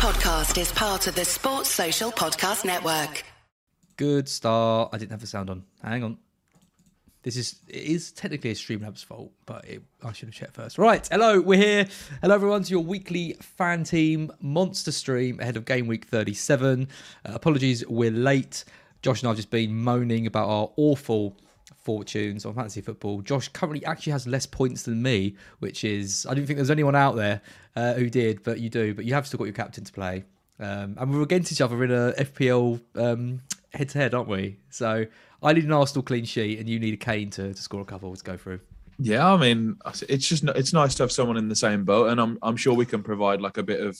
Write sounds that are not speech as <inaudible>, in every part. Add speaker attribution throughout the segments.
Speaker 1: podcast is part of the Sports Social Podcast Network.
Speaker 2: Good start. I didn't have the sound on. Hang on. This is it is technically a Streamlabs fault, but it, I should have checked first. Right, hello, we're here. Hello, everyone, to your weekly fan team monster stream ahead of game week 37. Uh, apologies, we're late. Josh and I have just been moaning about our awful fortunes on fantasy football. Josh currently actually has less points than me, which is I don't think there's anyone out there uh, who did, but you do. But you have still got your captain to play, um, and we're against each other in a FPL head to head, aren't we? So I need an Arsenal clean sheet, and you need a Kane to, to score a couple to go through.
Speaker 3: Yeah, I mean, it's just it's nice to have someone in the same boat, and I'm I'm sure we can provide like a bit of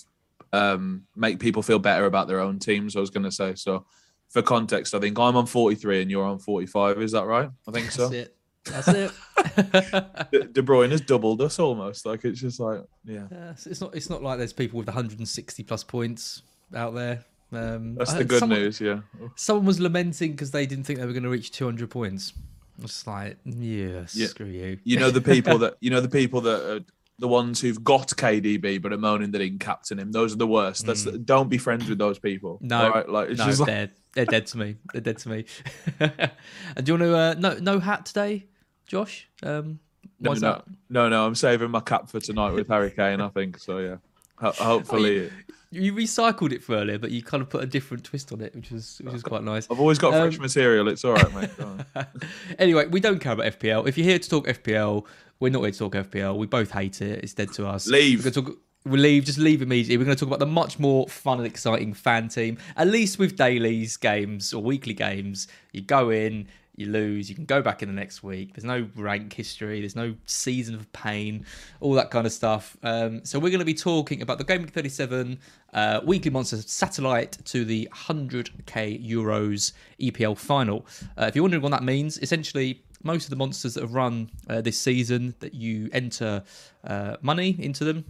Speaker 3: um, make people feel better about their own teams. I was going to say so for context, I think I'm on 43 and you're on 45. Is that right? I think so.
Speaker 2: That's it. That's it. <laughs>
Speaker 3: De, Bruyne has doubled us almost. Like it's just like, yeah.
Speaker 2: Yeah, it's- it's not. It's not like there's people with 160 plus points out there. Um,
Speaker 3: That's the good
Speaker 2: someone,
Speaker 3: news. Yeah.
Speaker 2: Someone was lamenting because they didn't think they were going to reach 200 points. I was just like, yeah,
Speaker 3: Yeah.
Speaker 2: screw you.
Speaker 3: You know the people <laughs> that you know the people that are the ones who've got KDB but are moaning they didn't captain him. Those are the worst. That's don't be friends with those people.
Speaker 2: Mm. No,
Speaker 3: right? like it's
Speaker 2: no,
Speaker 3: just like,
Speaker 2: they're dead to me. They're dead to me. <laughs> and do you want to uh, no no hat today, Josh? Um,
Speaker 3: no, no,
Speaker 2: that?
Speaker 3: no, no. I'm saving my cap for tonight with Harry Kane. I think so. Yeah. Ho- hopefully,
Speaker 2: You recycled it for earlier, but you kind of put a different twist on it, which was which was quite nice.
Speaker 3: I've always got fresh
Speaker 2: Um,
Speaker 3: material. It's all right, mate. <laughs>
Speaker 2: Anyway, we don't care about FPL. If you're here to talk FPL, we're not here to talk FPL. We both hate it. It's dead to us.
Speaker 3: Leave.
Speaker 2: We're gonna talk, we'll leave. Just leave immediately. We're going to talk about the much more fun and exciting fan team. At least with dailies games or weekly games, you go in, you lose, you can go back in the next week. There's no rank history. There's no season of pain, all that kind of stuff. Um, so we're going to be talking about the Game Week 37 uh, Weekly Monsters satellite to the 100k euros EPL final. Uh, if you're wondering what that means, essentially most of the monsters that have run uh, this season that you enter uh, money into them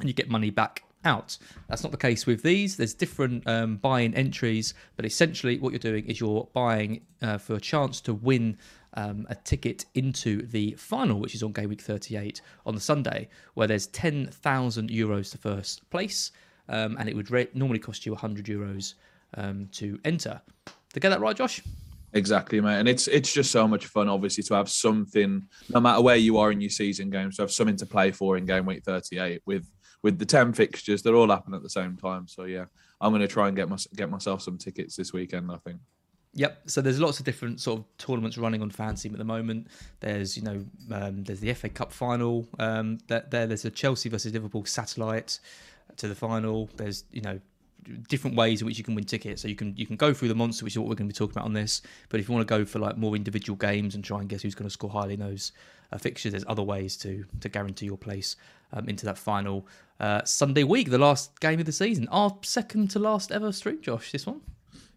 Speaker 2: and you get money back out. That's not the case with these. There's different um, buy-in entries, but essentially what you're doing is you're buying uh, for a chance to win um, a ticket into the final, which is on game week 38 on the Sunday, where there's 10,000 euros to first place, um, and it would re- normally cost you 100 euros um, to enter. Did I get that right, Josh?
Speaker 3: Exactly, mate. And it's it's just so much fun, obviously, to have something, no matter where you are in your season games, to have something to play for in game week 38 with with the 10 fixtures that all happen at the same time. So yeah, I'm going to try and get my, get myself some tickets this weekend. I think.
Speaker 2: Yep. So there's lots of different sort of tournaments running on Fantasy at the moment. There's you know um, there's the FA Cup final. Um, that there there's a Chelsea versus Liverpool satellite to the final. There's you know different ways in which you can win tickets. So you can you can go through the monster, which is what we're going to be talking about on this. But if you want to go for like more individual games and try and guess who's going to score highly in those uh, fixtures, there's other ways to to guarantee your place um, into that final uh, Sunday week, the last game of the season. Our second to last ever stream, Josh. This one.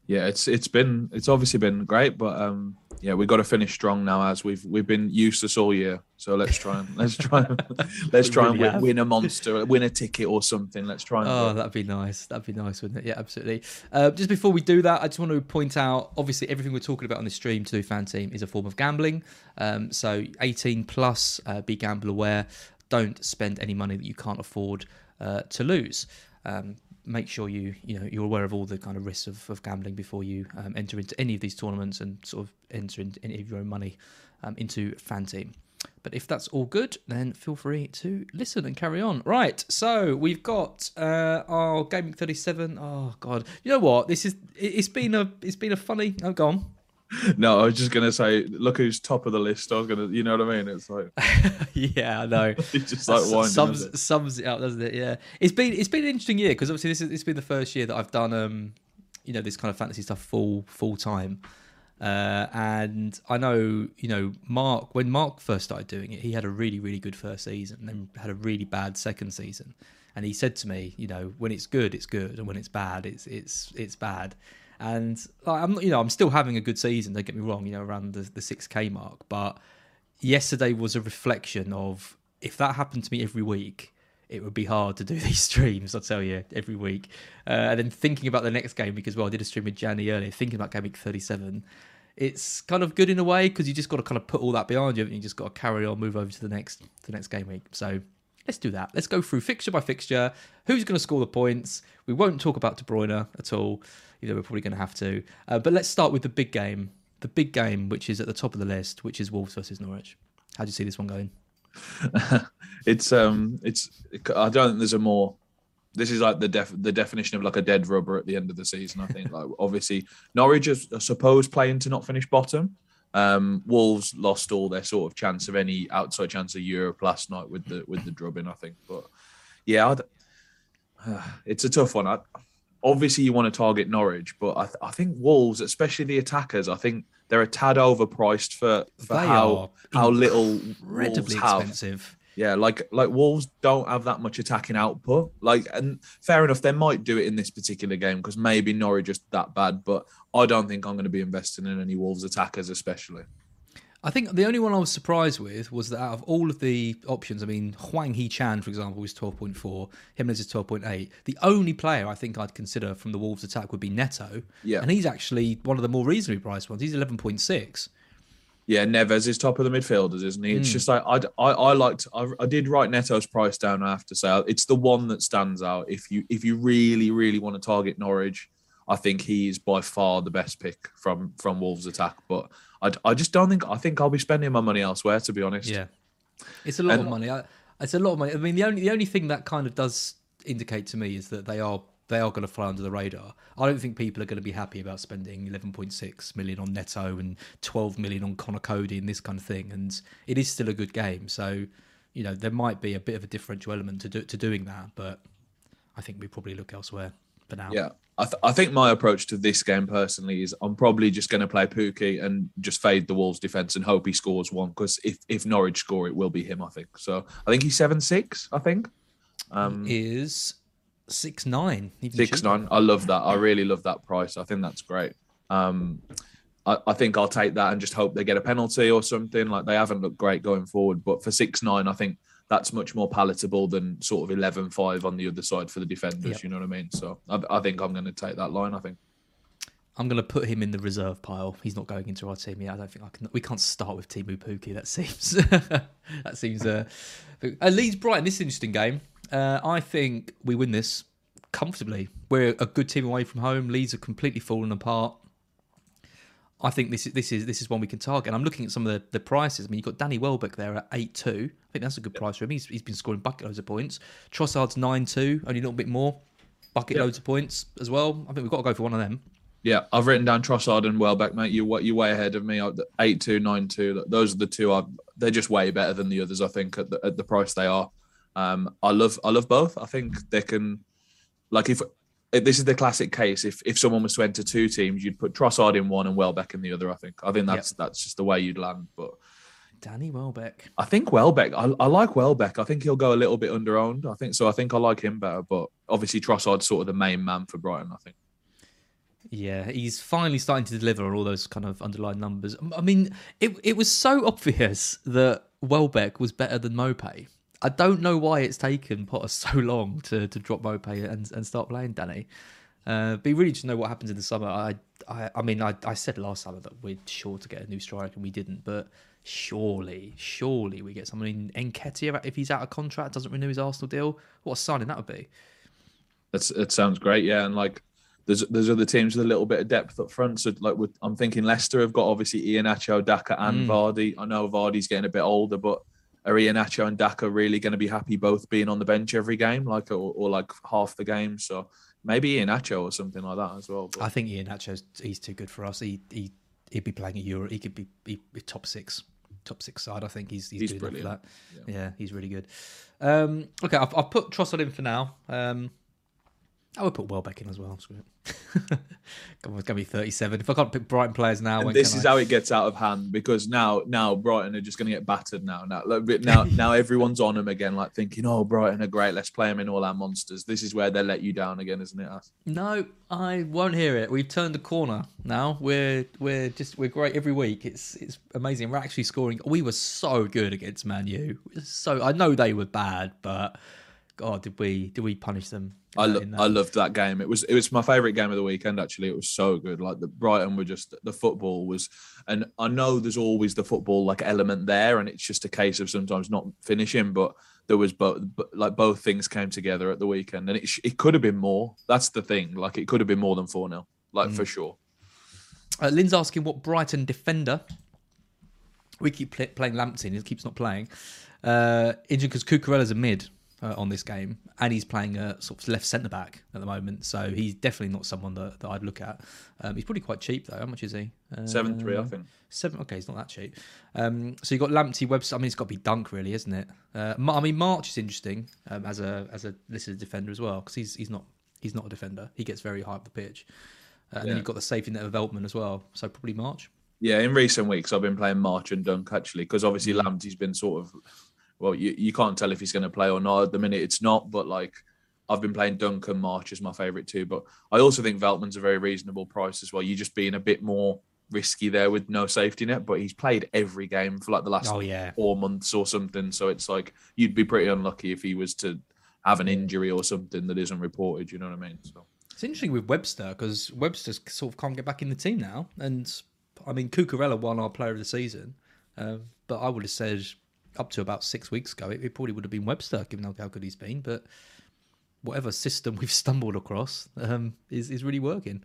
Speaker 3: Yeah, it's it's been it's obviously been great, but um, yeah, we've got to finish strong now as we've we've been useless all year. So let's try and let's try and <laughs> <laughs> let's
Speaker 2: We
Speaker 3: try and win,
Speaker 2: have.
Speaker 3: win a monster, win a ticket or something. Let's try and
Speaker 2: Oh, that'd be nice. That'd be nice, wouldn't it? Yeah, absolutely. Uh, just before we do that, I just want to point out obviously, everything we're talking about on this stream to do fan team is a form of gambling. Um, so, 18 plus, uh, be gamble aware. Don't spend any money that you can't afford uh, to lose. Um, make sure you you know you're aware of all the kind of risks of, of gambling before you um, enter into any of these tournaments and sort of enter into any of your own money um, into fan team. But if that's all good, then feel free to listen and carry on. Right, so we've got uh, our gaming thirty seven. Oh god, you know what? This is it- it's been a it's been a funny. Oh, go on. <laughs>
Speaker 3: No, I was just gonna say, look who's top of the list. I was gonna, you know what I mean? It's like <laughs>
Speaker 2: yeah, I know. <laughs>
Speaker 3: it's just like winding.
Speaker 2: sums
Speaker 3: up.
Speaker 2: sums it up, doesn't it? Yeah, it's been it's been an interesting year because obviously this is it's been the first year that I've done um you know this kind of fantasy stuff full full time, uh, and I know you know Mark when Mark first started doing it, he had a really really good first season, and then had a really bad second season, and he said to me, you know, when it's good, it's good, and when it's bad, it's it's it's bad. And like, I'm, you know, I'm still having a good season. Don't get me wrong. You know, around the the six k mark. But yesterday was a reflection of if that happened to me every week, it would be hard to do <laughs> these streams. I'll tell you every week. Uh, and then thinking about the next game because well, I did a stream with Janny earlier. Thinking about game week 37, it's kind of good in a way because you just got to kind of put all that behind you. And you just got to carry on, move over to the next the next game week. So let's do that. Let's go through fixture by fixture. Who's going to score the points? We won't talk about De Bruyne at all. Know, we're probably going to have to. Uh, but let's start with the big game. The big game, which is at the top of the list, which is Wolves versus Norwich. How do you see this one going? <laughs>
Speaker 3: it's um, it's. I don't think there's a more. This is like the def, the definition of like a dead rubber at the end of the season. I think like obviously Norwich is I suppose playing to not finish bottom. Um, Wolves lost all their sort of chance of any outside chance of Europe last night with the with the drubbing, I think. But yeah, uh, <sighs> it's a tough one. I, obviously, you want to target Norwich, but I, th- I, think Wolves, especially the attackers, I think they're a tad overpriced for for
Speaker 2: they
Speaker 3: how how little
Speaker 2: incredibly
Speaker 3: Wolves have. Yeah, like like Wolves don't have that much attacking output. Like, and fair enough, they might do it in this particular game because maybe Norwich just that bad. But I don't think I'm going to be investing in any Wolves attackers, especially.
Speaker 2: I think the only one I was surprised with was that out of all of the options, I mean, Hwang Hee Chan, for example, was 12.4, Jimenez is 12.8. The only player I think I'd consider from the Wolves attack would be Neto.
Speaker 3: Yeah.
Speaker 2: And he's actually one of the more reasonably priced ones. He's 11.6.
Speaker 3: Yeah, Neves is top of the midfielders, isn't he? It's
Speaker 2: Mm.
Speaker 3: just like I, I, I liked. I, I did write Neto's price down. I have to say, it's the one that stands out. If you if you really really want to target Norwich, I think he is by far the best pick from from Wolves attack. But I, I just don't think I think I'll be spending my money elsewhere. To be honest,
Speaker 2: Yeah. It's a lot
Speaker 3: And-
Speaker 2: of money. I, it's a lot of money. I mean, the only the only thing that kind of does indicate to me is that they are they are going to fly under the radar. I don't think people are going to be happy about spending 11.6 million on Neto and 12 million on Conor Coady and this kind of thing. And it is still a good game, so you know there might be a bit of a differential element to do, to doing that. But I think we probably look elsewhere for now.
Speaker 3: Yeah, I, th- I think my approach to this game personally is I'm probably just going to play Pukki and just fade the Wolves defense and hope he scores one because if if Norwich score, it will be him. I think so. I think he's seven six. I think um,
Speaker 2: Is six nine
Speaker 3: six nine. I love that. I really love that price. I think that's great. Um, I, I think I'll take that and just hope they get a penalty or something. Like they haven't looked great going forward, but for six nine, I think that's much more palatable than sort of 11-5 on the other side for the defenders.
Speaker 2: Yep.
Speaker 3: You know what I mean? So I, I think I'm going to take that line. I think.
Speaker 2: I'm going to put him in the reserve pile. He's not going into our team yet. I don't think I can. We can't start with Teemu Pukki. That seems <laughs> that seems. Uh, uh, Leeds Brighton. This is an interesting game. Uh, I think we win this comfortably. We're a good team away from home. Leeds are completely fallen apart. I think this is this is this is one we can target. And I'm looking at some of the, the prices. I mean, you've got Danny Welbeck there at eight two. I think that's a good price for him. He's, he's been scoring bucket loads of points. Trossard's nine two, only a little bit more. Bucket
Speaker 3: Yep.
Speaker 2: loads of points as well. I think we've got to go for one of them.
Speaker 3: Yeah, I've written down Trossard and Welbeck, mate. You what you way ahead of me. Eight two, nine two. Those are the two. I, they're just way better than the others. I think at the, at the price they are. Um, I love I love both. I think they can. Like if, if this is the classic case, if if someone was to enter two teams, you'd put Trossard in one and Welbeck in the other. I think. I think that's that's just the way you'd land. But
Speaker 2: Danny Welbeck.
Speaker 3: I think Welbeck. I, I like Welbeck. I think he'll go a little bit under owned. I think so. I think I like him better. But obviously Trossard's sort of the main man for Brighton. I think.
Speaker 2: Yeah, he's finally starting to deliver on all those kind of underlying numbers. I mean, it it was so obvious that Welbeck was better than Maupay. I don't know why it's taken Potter <laughs> so long to, to drop Maupay and, and start playing Danny. Uh, be really just know what happens in the summer. I I, I mean, I, I said last summer that we're sure to get a new striker and we didn't, but surely, surely we get someone in Nketiah if he's out of contract, doesn't renew his Arsenal deal. What a signing that would be.
Speaker 3: That's it sounds great, yeah. And like there's there's other teams with a little bit of depth up front. So like with, I'm thinking Leicester have got obviously Iheanacho, Daka, and
Speaker 2: Mm.
Speaker 3: Vardy. I know Vardy's getting a bit older, but are Iheanacho and Daka really going to be happy both being on the bench every game, like or, or like half the game? So maybe Iheanacho or something like that as well. But
Speaker 2: I think Iheanacho's he's too good for us. He he he'd be playing a Euro. He could be, be, be top six, top six side. I think he's he's,
Speaker 3: He's
Speaker 2: good for that. Yeah. he's really good. Um, okay, I've, I've put Trossard in for now. Um, I would put Welbeck in as well. Screw it. <laughs> Come on, it's gonna be thirty-seven. If I can't pick Brighton players now,
Speaker 3: this is
Speaker 2: I?
Speaker 3: how it gets out of hand because now now Brighton are just going to get battered now. Now look, now <laughs> now everyone's on them again, like thinking, "Oh, Brighton are great. Let's play them in all our monsters." This is where they let you down again, isn't it? Ass?
Speaker 2: No, I won't hear it. We've turned the corner now. We're we're just we're great every week. It's it's amazing. We're actually scoring. We were so good against Man U. So I know they were bad, but God, did we did we punish them?
Speaker 3: I, lo- I loved that game. It was it was my favorite game of the weekend. Actually, it was so good. Like the Brighton were just the football was, and I know there's always the football like element there, and it's just a case of sometimes not finishing. But there was both like both things came together at the weekend, and it sh- it could have been more. That's the thing. Like it could have been more than four 0 like
Speaker 2: Mm.
Speaker 3: for sure.
Speaker 2: Uh, Lynn's asking what Brighton defender. We keep pl- playing Lamptey. He keeps not playing. Uh, injured because Cucurella's a mid uh, on this game, and he's playing a sort of left centre back at the moment. So he's definitely not someone that, that I'd look at. Um, he's probably quite cheap though. How much is he? Uh,
Speaker 3: Seven three, I think.
Speaker 2: Seven. Okay, he's not that cheap. Um, so you got Lamptey, Webster. I mean, it's got to be Dunk, really, isn't it? Uh, I mean, March is interesting um, as a as a listed defender as well because he's he's not he's not a defender. He gets very high up the pitch, uh, and then you've got the safety net of Veltman as well. So probably March.
Speaker 3: Yeah, in recent weeks I've been playing March and Dunk actually because obviously
Speaker 2: Mm.
Speaker 3: Lamptey's been sort of well, you, you can't tell if he's going to play or not at the minute. It's not, but like I've been playing Duncan March is my favourite too. But I also think Veltman's a very reasonable price as well. You're just being a bit more risky there with no safety net, but he's played every game for like the last
Speaker 2: Oh yeah,
Speaker 3: four months or something. So it's like you'd be pretty unlucky if he was to have an injury or something that isn't reported. You know what I mean? So
Speaker 2: it's interesting with Webster because Webster sort of can't get back in the team now, and I mean Cucurella won our Player of the Season, um, but I would have said up to about six weeks ago it, it probably would have been Webster given how, how good he's been, but. Whatever system <laughs> we've stumbled across um, is is really working.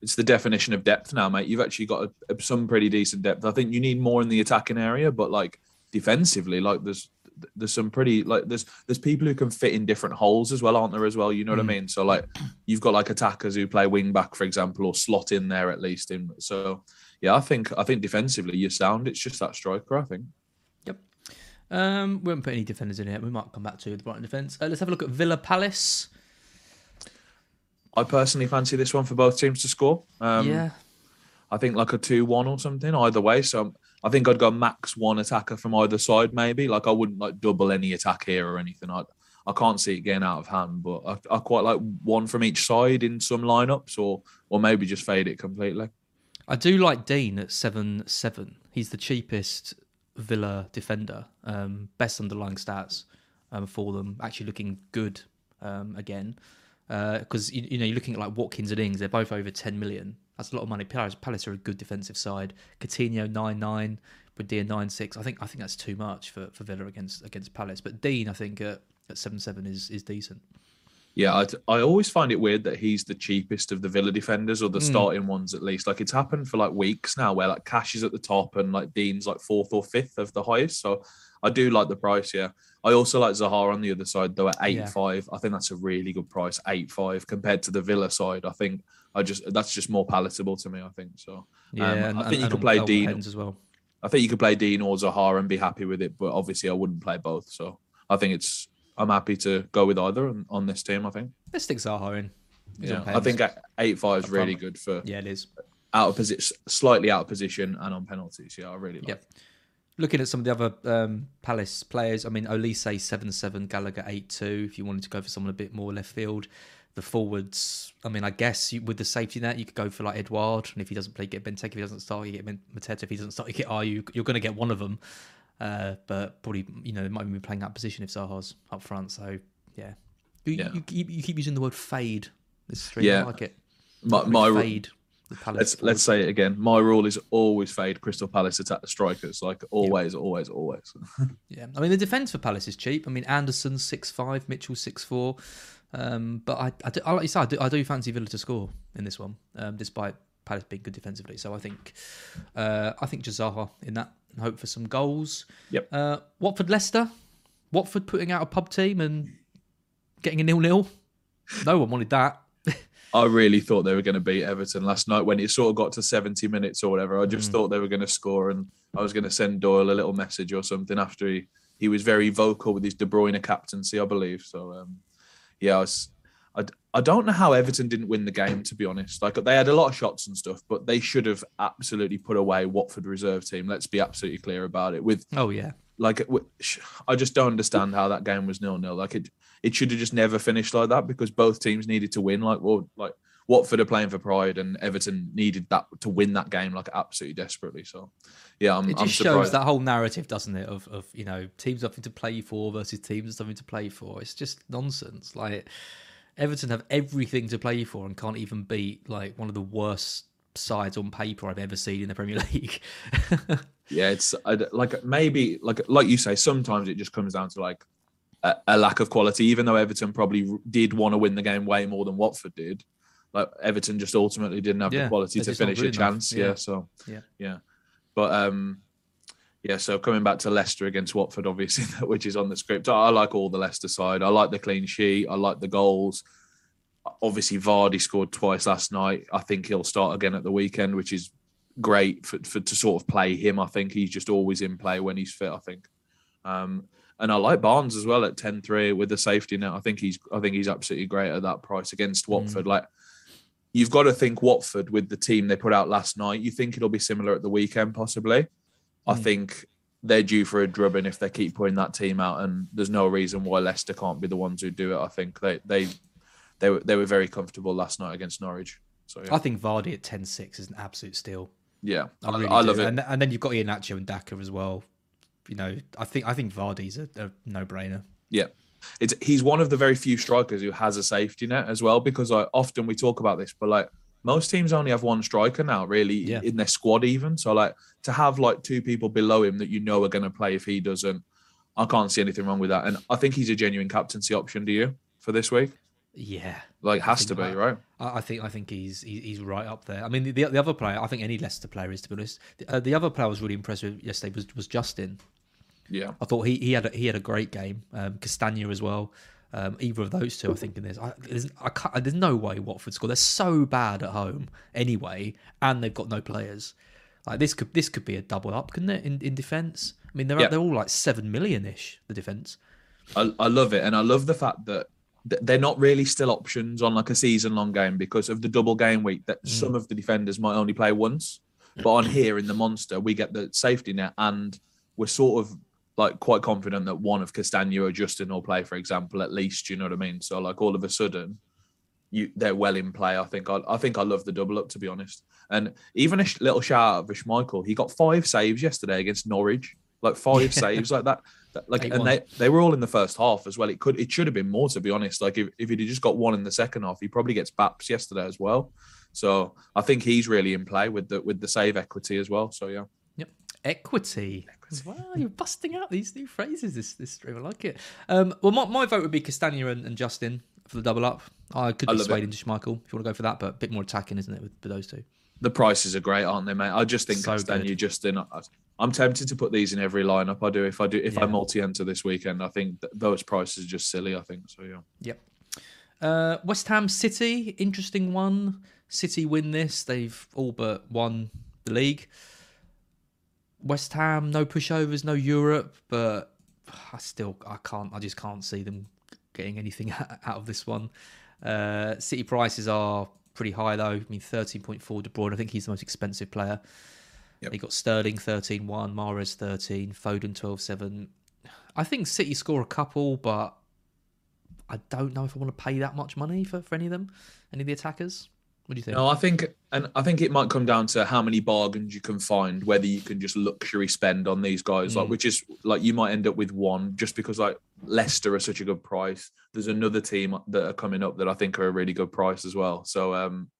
Speaker 3: it's the definition of depth now, mate. You've actually got a, a- some pretty decent depth. I think you need more in the attacking area, but like defensively, like there's there's some pretty like there's there's people who can fit in different holes as well, aren't there? As well, you know what I mean. So like you've got like attackers who play wing back, for example, or slot in there at least. In so yeah, I think I think defensively you're sound. It's just that striker. I think.
Speaker 2: Um, we haven't put any defenders in here. We might come back to the Brighton defence. Uh, let's have a look at Villa Palace.
Speaker 3: I personally fancy this one for both teams to score. Um,
Speaker 2: yeah,
Speaker 3: I think like a two-one or something either way. So I think I'd go max one attacker from either side, maybe. Like I wouldn't like double any attack here or anything. I I can't see it getting out of hand, but I, I quite like one from each side in some lineups, or or maybe just fade it completely.
Speaker 2: I do like Dean at seven seven. He's the cheapest Villa defender. Um, best underlying stats um, for them. Actually looking good um, again. Because you, you know you're looking at like Watkins and Ings. They're both over ten million. That's a lot of money. Palace, Palace are a good defensive side. Coutinho nine nine, Badia nine six. I think I think that's too much for, for Villa against against Palace. But Dean, I think at, at seven seven is is decent.
Speaker 3: Yeah, I, I always find it weird that he's the cheapest of the Villa defenders or the
Speaker 2: Mm.
Speaker 3: starting ones at least. Like it's happened for like weeks now where like Cash is at the top and like Dean's like fourth or fifth of the highest. So I do like the price, yeah. I also like Zaha on the other side though at eight
Speaker 2: Yeah.
Speaker 3: five. I think that's a really good price, eight five compared to the Villa side. I think I just that's just more palatable to me. I think so.
Speaker 2: Yeah,
Speaker 3: Um,
Speaker 2: and,
Speaker 3: I think you could play Dean.
Speaker 2: As well.
Speaker 3: I think you could play Dean or Zaha and be happy with it, but obviously I wouldn't play both. So I think it's I'm happy to go with either on, on this team. I think.
Speaker 2: Let's stick Zaha in. He's
Speaker 3: Yeah, I think eight five is really good for
Speaker 2: Yeah, it is.
Speaker 3: out of position, slightly out of position, and on penalties. Yeah, I really like.
Speaker 2: Yep. Looking at some of the other um, Palace players, I mean, Olise seven seven, Gallagher eight two. If you wanted to go for someone a bit more left field, the forwards. I mean, I guess you, with the safety net, you could go for like Edouard, and if he doesn't play, get Benteke. If he doesn't start, you get Mateta. If he doesn't start, you get Ayew. You're going to get one of them, uh, but probably you know they might even be playing that position if Zaha's up front. So yeah, you,
Speaker 3: Yeah.
Speaker 2: you, keep, you keep using the word fade. This stream,
Speaker 3: Yeah.
Speaker 2: I like it.
Speaker 3: My, my
Speaker 2: fade. The Palace
Speaker 3: let's let's say it again. My rule is always fade Crystal Palace attack the strikers, like always, always, always. <laughs>
Speaker 2: Yeah, I mean the defense for Palace is cheap. I mean Andersen six five, Mitchell six four, um, but I, I, do, I like you said, I do, I do fancy Villa to score in this one, um, despite Palace being good defensively. So I think, uh, I think Jazaha in that and hope for some goals.
Speaker 3: Yep.
Speaker 2: Uh, Watford Leicester, Watford putting out a pub team and getting a nil nil. No one wanted that. <laughs>
Speaker 3: I really thought they were going to beat Everton last night when it sort of got to 70 minutes or whatever. I
Speaker 2: Mm.
Speaker 3: just thought they were going to score, and I was going to send Doyle a little message or something after he, he was very vocal with his De Bruyne captaincy, I believe. So, um, yeah, I, was, I, I don't know how Everton didn't win the game, to be honest. Like, they had a lot of shots and stuff, but they should have absolutely put away Watford reserve team. Let's be absolutely clear about it. With
Speaker 2: Oh yeah,
Speaker 3: like I just don't understand how that game was nil nil. Like it, it should have just never finished like that because both teams needed to win. Like well, like Watford are playing for pride, and Everton needed that to win that game like absolutely desperately. So yeah, I'm,
Speaker 2: it
Speaker 3: I'm
Speaker 2: just shows that whole narrative, doesn't it? Of of you know teams nothing to play for versus teams something to play for. It's just nonsense. Like Everton have everything to play for and can't even beat like one of the worst sides on paper I've ever seen in the Premier <laughs> League.
Speaker 3: Yeah, it's like maybe like like you say. Sometimes it just comes down to like a, a lack of quality. Even though Everton probably did want to win the game way more than Watford did, like Everton just ultimately didn't have
Speaker 2: Yeah,
Speaker 3: the quality to finish a
Speaker 2: enough.
Speaker 3: chance.
Speaker 2: Yeah.
Speaker 3: Yeah. so
Speaker 2: Yeah.
Speaker 3: yeah. But um, yeah. So coming back to Leicester against Watford, obviously, <laughs> which is on the script. I, I like all the Leicester side. I like the clean sheet. I like the goals. Obviously, Vardy scored twice last night. I think he'll start again at the weekend, which is great for, for to sort of play him. I think he's just always in play when he's fit. I think, um, and I like Barnes as well at 10-3 with the safety net. I think he's I think he's absolutely great at that price against Watford. Like you've got to think Watford with the team they put out last night. You think it'll be similar at the weekend, possibly. I hmm. think they're due for a drubbing if they keep putting that team out, and there's no reason why Leicester can't be the ones who do it. I think they they they were they were very comfortable last night against Norwich. So yeah,
Speaker 2: I think Vardy at 10-6 is an absolute steal.
Speaker 3: yeah.
Speaker 2: I
Speaker 3: I,
Speaker 2: really
Speaker 3: I love it.
Speaker 2: And, and then you've got Iheanacho and Daka as well. You know, I think I think Vardy's a, a no-brainer.
Speaker 3: Yeah. It's he's one of the very few strikers who has a safety net as well because like, often we talk about this, but like most teams only have one striker now, really,
Speaker 2: Yeah.
Speaker 3: in their squad even. So like to have like two people below him that you know are going to play if he doesn't, I can't see anything wrong with that. And I think he's a genuine captaincy option. Do you for this week?
Speaker 2: Yeah,
Speaker 3: Like has to be right.
Speaker 2: I, I think I think he's he's right up there. I mean, the, the other player, I think any Leicester player is to be honest. The, uh, the other player I was really impressed with yesterday was was Justin.
Speaker 3: Yeah.
Speaker 2: I thought he, he had a, he had a great game. Um, Castagna as well. Um, either of those two, I think in this, I, there's, I there's no way Watford score. They're so bad at home anyway, and they've got no players. Like this could this could be a double up, couldn't it? In in defence, I mean they're
Speaker 3: Yeah.
Speaker 2: they're all like seven million ish. The defence.
Speaker 3: I, I love it, and I love the fact that they're not really still options on like a season-long game because of the double game week. That some of the defenders might only play once, but on here in the monster, we get the safety net, and we're sort of like quite confident that one of Castagna or Justin will play, for example, at least. You know what I mean? So like all of a sudden, you they're well in play. I think I, I think I love the double up to be honest. And even a sh- little shout out of Schmeichel. He got five saves yesterday against Norwich. Like five <laughs> saves like that. that like
Speaker 2: Eight
Speaker 3: and
Speaker 2: one.
Speaker 3: they, they were all in the first half as well. It could it should have been more to be honest. Like if, if he'd just got one in the second half, he probably gets baps yesterday as well. So I think he's really in play with the with the save equity as well. So yeah.
Speaker 2: Yep. Equity. Wow, <laughs> you're busting out these new phrases this this stream. I like it. Um, well, my, my vote would be Castagna and, and Justin for the double up. I could
Speaker 3: I
Speaker 2: be swayed
Speaker 3: it.
Speaker 2: into Schmeichel if you want to go for that, but a bit more attacking, isn't it, with, with those two?
Speaker 3: The prices are great, aren't they, mate? I just think
Speaker 2: So
Speaker 3: Castagna. Justin. I- I'm tempted to put these in every lineup. I do if I do if I multi-enter this weekend. I think th- those prices are just silly. I think so. Yeah.
Speaker 2: Yep. Uh, West Ham City, interesting one. City win this. They've all but won the league. West Ham, no pushovers, no Europe, but I still, I can't, I just can't see them getting anything <laughs> out of this one. Uh, City prices are pretty high though. I mean, thirteen point four De Bruyne. I think he's the most expensive player.
Speaker 3: Yep.
Speaker 2: They got Sterling 13-1, Mahrez 13, Foden 12-7. I think City score a couple, but I don't know if I want to pay that much money for, for any of them, any of the attackers. What do you think?
Speaker 3: No, I think, and I think it might come down to how many bargains you can find, whether you can just luxury spend on these guys, like which is like you might end up with one just because like Leicester are such a good price. There's another team that are coming up that I think are a really good price as well. So um,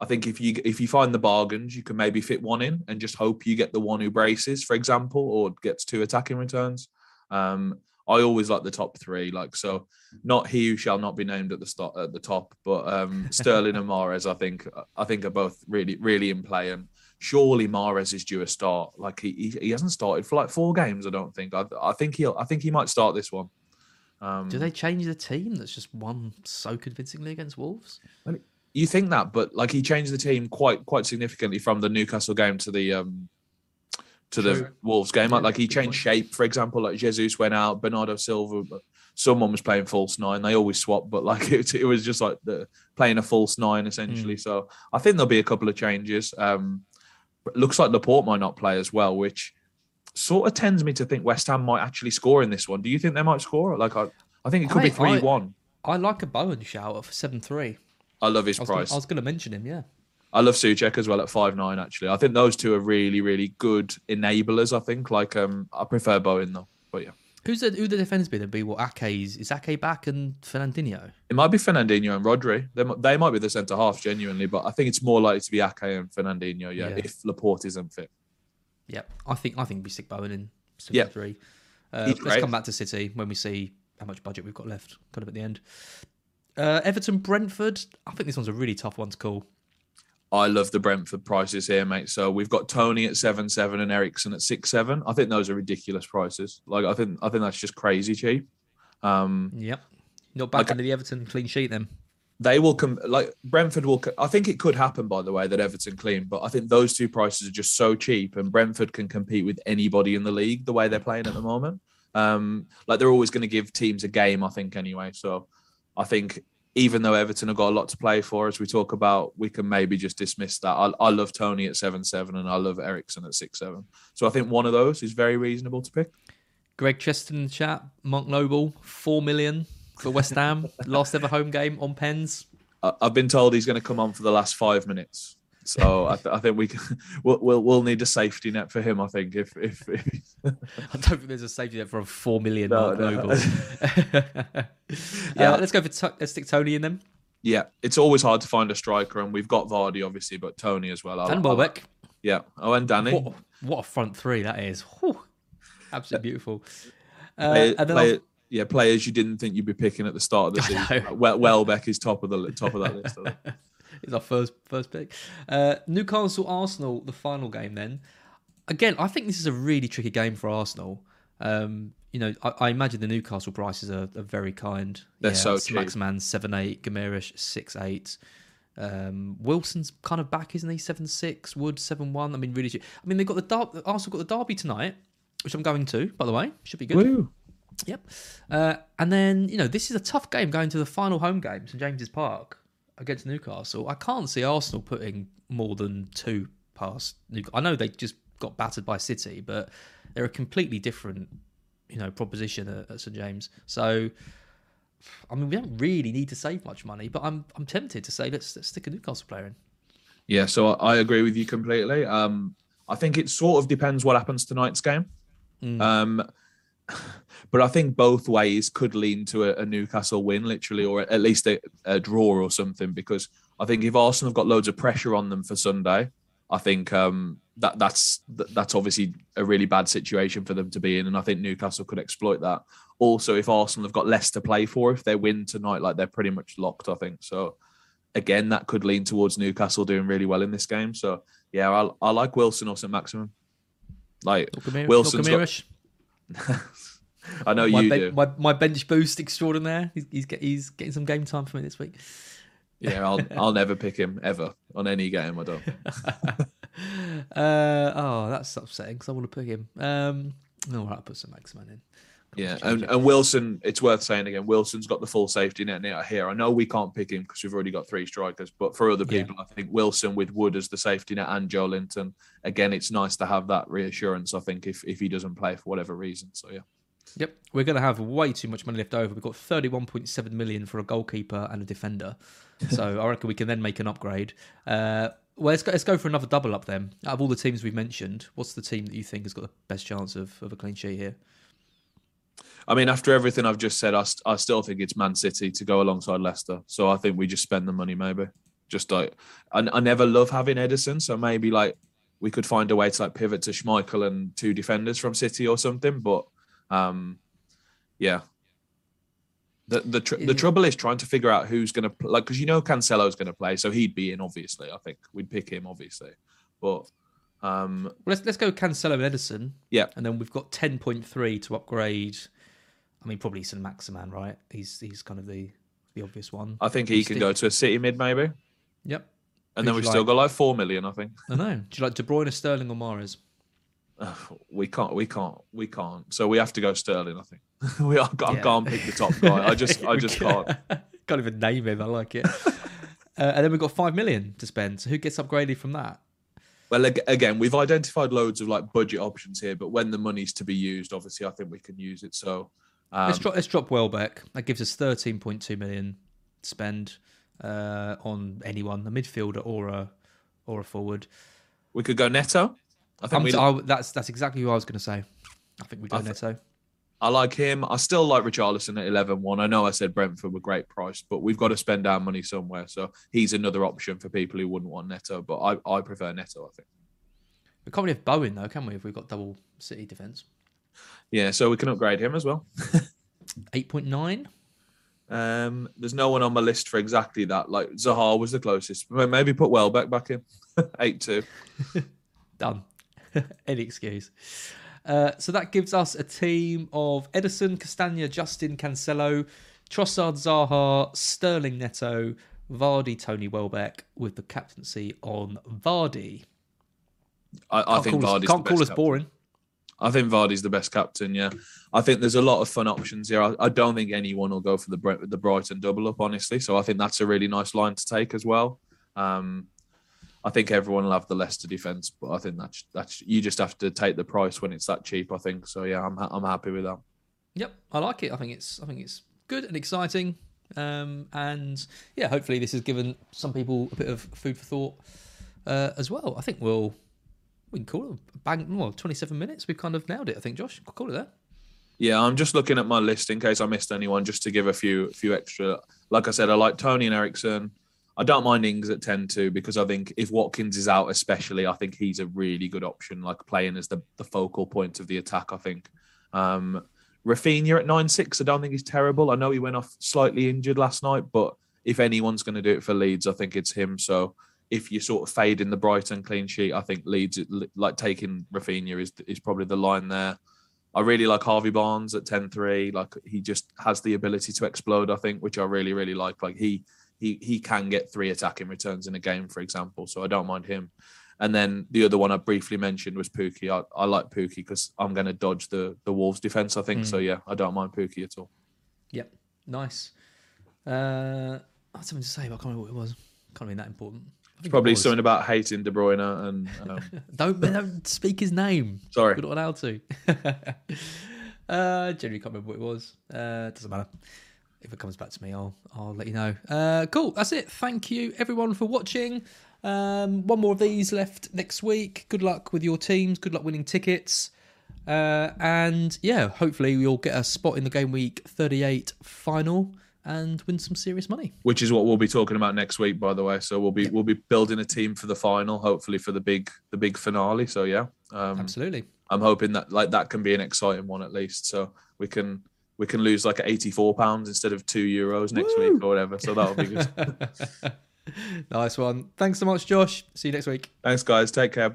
Speaker 3: I think if you if you find the bargains, you can maybe fit one in and just hope you get the one who braces, for example, or gets two attacking returns. Um, I always like the top three, like so. Not he who shall not be named at the start at the top, but um, <laughs> Sterling and Mahrez. I think I think are both really really in play, and surely Mahrez is due a start. Like he he, he hasn't started for like four games. I don't think. I, I think he'll. I think he might start this one. Um,
Speaker 2: Do they change the team that's just won so convincingly against Wolves?
Speaker 3: you think that, but like he changed the team quite quite significantly from the Newcastle game to the um to the
Speaker 2: True.
Speaker 3: Wolves game. Like, like he changed shape, for example. Like Jesus went out, Bernardo Silva, but someone was playing false nine. They always swap, but like <laughs> it, it was just like the playing a false nine essentially.
Speaker 2: Hmm.
Speaker 3: So I think there'll be a couple of changes. Um, looks like Laporte might not play as well, which sort of tends me to think West Ham might actually score in this one. Do you think they might score? Like I, I think it could
Speaker 2: I-
Speaker 3: be three one.
Speaker 2: I like a Bowen shout for seven three.
Speaker 3: I love his
Speaker 2: I was, gonna,
Speaker 3: price.
Speaker 2: I was going to mention him. Yeah.
Speaker 3: I love Souček as well at five nine. Actually, I think those two are really, really good enablers. I think. Like, um, I prefer Bowen though. But yeah,
Speaker 2: Who's the who the defenders been? It'd be what Ake's is Ake back and Fernandinho.
Speaker 3: It might be Fernandinho and Rodri. They, they might be the centre half genuinely, but I think it's more likely to be Ake and Fernandinho. Yeah,
Speaker 2: Yeah.
Speaker 3: if Laporte isn't fit.
Speaker 2: Yep, I think I think we stick Bowen in.
Speaker 3: Yeah.
Speaker 2: three. Uh, let's
Speaker 3: great.
Speaker 2: come back to City when we see how much budget we've got left, kind of at the end. Uh, Everton Brentford. I think this one's a really tough one to call.
Speaker 3: I love the Brentford prices here, mate. So we've got Tony at seven seven and Eriksen at six seven. I think those are ridiculous prices. Like I think I think that's just crazy cheap. Um,
Speaker 2: Yep, not back into the Everton clean sheet then.
Speaker 3: they will come like Brentford will. I think it could happen by the way that Everton clean, but I think those two prices are just so cheap, and Brentford can compete with anybody in the league the way they're playing at the moment. Um, like they're always going to give teams a game, I think anyway. So I think even though Everton have got a lot to play for, as we talk about, we can maybe just dismiss that. I, I love Tony at seven seven, and I love Eriksen at six seven. So I think one of those is very reasonable to pick.
Speaker 2: Greg Cheston in the chat. Monk Noble four million for West Ham. <laughs> Last ever home game on pens.
Speaker 3: I- I've been told he's going to come on for the last five minutes. So I, th- I think we can, <laughs> we'll, we'll we'll need a safety net for him. I think if if, if <laughs>
Speaker 2: I don't think there's a safety net for a four million
Speaker 3: No,
Speaker 2: Mark
Speaker 3: no.
Speaker 2: Noble. <laughs>
Speaker 3: Yeah.
Speaker 2: Uh, let's go for t- let's stick Tony in them.
Speaker 3: yeah, it's always hard to find a striker, and we've got Vardy obviously, but Tony as well. I-
Speaker 2: Dan Welbeck.
Speaker 3: yeah. Oh, and Danny.
Speaker 2: What, what a front three that is. Whew. Absolutely beautiful. Uh,
Speaker 3: Play-
Speaker 2: and then
Speaker 3: play- yeah, players you didn't think you'd be picking at the start of the season. Welbeck is top of the top of that list. I think.
Speaker 2: is our first first pick. Uh, Newcastle Arsenal, the final game. Then again, I think this is a really tricky game for Arsenal. Um, you know, I, I imagine the Newcastle prices are, are very kind.
Speaker 3: They're so
Speaker 2: it's
Speaker 3: cheap.
Speaker 2: Maximin seven eight, Guimarães six eight. Um, Wilson's kind of back, isn't he? Seven six, Wood seven one. I mean, really. cheap. I mean, they've got the Dar- Arsenal got the derby tonight, which I'm going to. By the way, should be good.
Speaker 3: Woo.
Speaker 2: Yep. Uh, and then, you know, this is a tough game going to the final home game, St James's Park, against Newcastle. I can't see Arsenal putting more than two past Newcastle. I know they just got battered by City, but they're a completely different, you know, proposition at, at St James. So, I mean, we don't really need to save much money, but I'm I'm tempted to say let's, let's stick a Newcastle player in.
Speaker 3: Yeah, so I I agree with you completely. Um, I think it sort of depends what happens tonight's game.
Speaker 2: Mm.
Speaker 3: Um, but I think both ways could lean to a, a Newcastle win, literally, or at least a, a draw or something. Because I think if Arsenal have got loads of pressure on them for Sunday, I think um, that that's that's obviously a really bad situation for them to be in, and I think Newcastle could exploit that. Also, if Arsenal have got less to play for, if they win tonight, like they're pretty much locked, I think so. Again, that could lean towards Newcastle doing really well in this game. So yeah, I, I like Wilson or St Maximin. Like
Speaker 2: Not Gamir-
Speaker 3: Wilson's
Speaker 2: not
Speaker 3: got-. <laughs> I know
Speaker 2: my,
Speaker 3: you
Speaker 2: ben-
Speaker 3: do.
Speaker 2: my my bench boost extraordinaire. He's he's, get, he's getting some game time for me this week.
Speaker 3: Yeah, I'll <laughs> I'll never pick him ever on any game. I don't. <laughs>
Speaker 2: Uh, oh, that's upsetting because I want to pick him. Um, all right, I'll put some Maximin in.
Speaker 3: Yeah, and, and Wilson. It's worth saying again. Wilson's got the full safety net net here. I know we can't pick him because we've already got three strikers, but for other
Speaker 2: Yeah.
Speaker 3: people, I think Wilson with Wood as the safety net and Joelinton. Again, it's nice to have that reassurance. I think if if he doesn't play for whatever reason. So yeah.
Speaker 2: Yep, we're going to have way too much money left over. We've got 31.7 million for a goalkeeper and a defender, <laughs> so I reckon we can then make an upgrade. Uh, well, let's go, let's go for another double up then. Out of all the teams we've mentioned, what's the team that you think has got the best chance of, of a clean sheet here?
Speaker 3: I mean, after everything I've just said, I, st- I still think it's Man City to go alongside Leicester. So I think we just spend the money, maybe. Just like, I, I never love having Ederson. So maybe like we could find a way to like pivot to Schmeichel and two defenders from City or something. But um, yeah. The the, tr- the trouble is trying to figure out who's going to like because you know Cancelo's going to play, so he'd be in obviously. I think we'd pick him obviously, but um,
Speaker 2: Well, let's let's go Cancelo and Ederson.
Speaker 3: Yeah.
Speaker 2: and then we've got 10.3 to upgrade. I mean, probably St Maximin, right? He's he's kind of the the obvious one.
Speaker 3: I think he can go to a City mid maybe,
Speaker 2: Yep.
Speaker 3: and then
Speaker 2: Who'd
Speaker 3: we've
Speaker 2: you
Speaker 3: still got like four million. I think.
Speaker 2: I know. Do you like De Bruyne, or Sterling, or Mahrez? <sighs>
Speaker 3: we can't we can't we can't so we have to go sterling i think <laughs> we are, i
Speaker 2: Yeah.
Speaker 3: can't pick the top guy i just i <laughs> just can't <laughs>
Speaker 2: Can't even name him. I like it. uh, and then we've got five million to spend. So who gets upgraded from that?
Speaker 3: well again we've identified loads of like budget options here but when the money's to be used obviously i think we can use it so um,
Speaker 2: let's drop. Let's drop Welbeck. That gives us thirteen point two million spend uh, on anyone, a midfielder or a or a forward.
Speaker 3: we could go neto i think
Speaker 2: I'm
Speaker 3: we
Speaker 2: t- I- that's that's exactly what I was going to say. I think we go
Speaker 3: I thi-
Speaker 2: Neto.
Speaker 3: I like him. I still like Richarlison at 11 1. I know I said Brentford were great price, but we've got to spend our money somewhere. So he's another option for people who wouldn't want Neto, but I, I prefer Neto, I think.
Speaker 2: We can't really have Bowen, though, can we, if we've got double City defence?
Speaker 3: Yeah, so we can upgrade him as well. <laughs>
Speaker 2: 8.9.
Speaker 3: Um, there's no one on my list for exactly that. Like Zaha was the closest. Maybe put Welbeck back in. <laughs> 8 2. <laughs>
Speaker 2: Done. Any excuse. Uh, so that gives us a team of Ederson, Castagna, Justin, Cancelo, Trossard, Zaha, Sterling, Neto, Vardy, Tony Welbeck, with the captaincy on Vardy.
Speaker 3: I, I think
Speaker 2: us, can't call us boring.
Speaker 3: I think Vardy's the best captain. Yeah, I think there's a lot of fun options here. I, I don't think anyone will go for the the Brighton double up, honestly. So I think that's a really nice line to take as well. Um, I think everyone will have the Leicester defense, but I think that's that's you just have to take the price when it's that cheap. I think so. Yeah, I'm I'm happy with that.
Speaker 2: Yep, I like it. I think it's I think it's good and exciting. Um, and yeah, hopefully this has given some people a bit of food for thought uh, as well. I think we'll we can call it bang. Well, twenty seven minutes. We've kind of nailed it. I think Josh, call it there.
Speaker 3: Yeah, I'm just looking at my list in case I missed anyone, just to give a few few extra. Like I said, I like Tony and Eriksen. I don't mind Ings at 10 2 because I think if Watkins is out, especially, I think he's a really good option, like playing as the, the focal point of the attack. I think. Um, Raphinha at 9 6, I don't think he's terrible. I know he went off slightly injured last night, but if anyone's going to do it for Leeds, I think it's him. So if you sort of fade in the Brighton clean sheet, I think Leeds, like taking Raphinha, is, is probably the line there. I really like Harvey Barnes at 10 3. Like he just has the ability to explode, I think, which I really, really like. Like he, he he can get three attacking returns in a game, for example. So I don't mind him. And then the other one I briefly mentioned was Pukki. I, I like Pukki because I'm going to dodge the the Wolves defense. I think so. Yeah, I don't mind Pukki at all.
Speaker 2: Yep, nice. Uh, I had something to say, but I can't remember what it was. Can't be that important. I think it
Speaker 3: Probably something about hating De Bruyne and um, <laughs>
Speaker 2: Don't, don't speak his name.
Speaker 3: sorry.
Speaker 2: We're not allowed to. <laughs> uh, generally can't remember what it was. Uh, doesn't matter. If it comes back to me, I'll I'll let you know. Uh, cool. That's it. Thank you everyone for watching. Um, one more of these left next week. Good luck with your teams. Good luck winning tickets. Uh, and yeah, hopefully we'll get a spot in the game week 38 final and win some serious money.
Speaker 3: Which is what we'll be talking about next week, by the way. So we'll be we'll be building a team for the final, hopefully for the big the big finale. So yeah, um,
Speaker 2: Absolutely.
Speaker 3: I'm hoping that like that can be an exciting one at least. So we can we can lose like 84 pounds instead of two euros next
Speaker 2: Woo!
Speaker 3: week or whatever. So that'll be good. <laughs>
Speaker 2: nice one. Thanks so much, Josh. See you next week.
Speaker 3: Thanks, guys. Take care.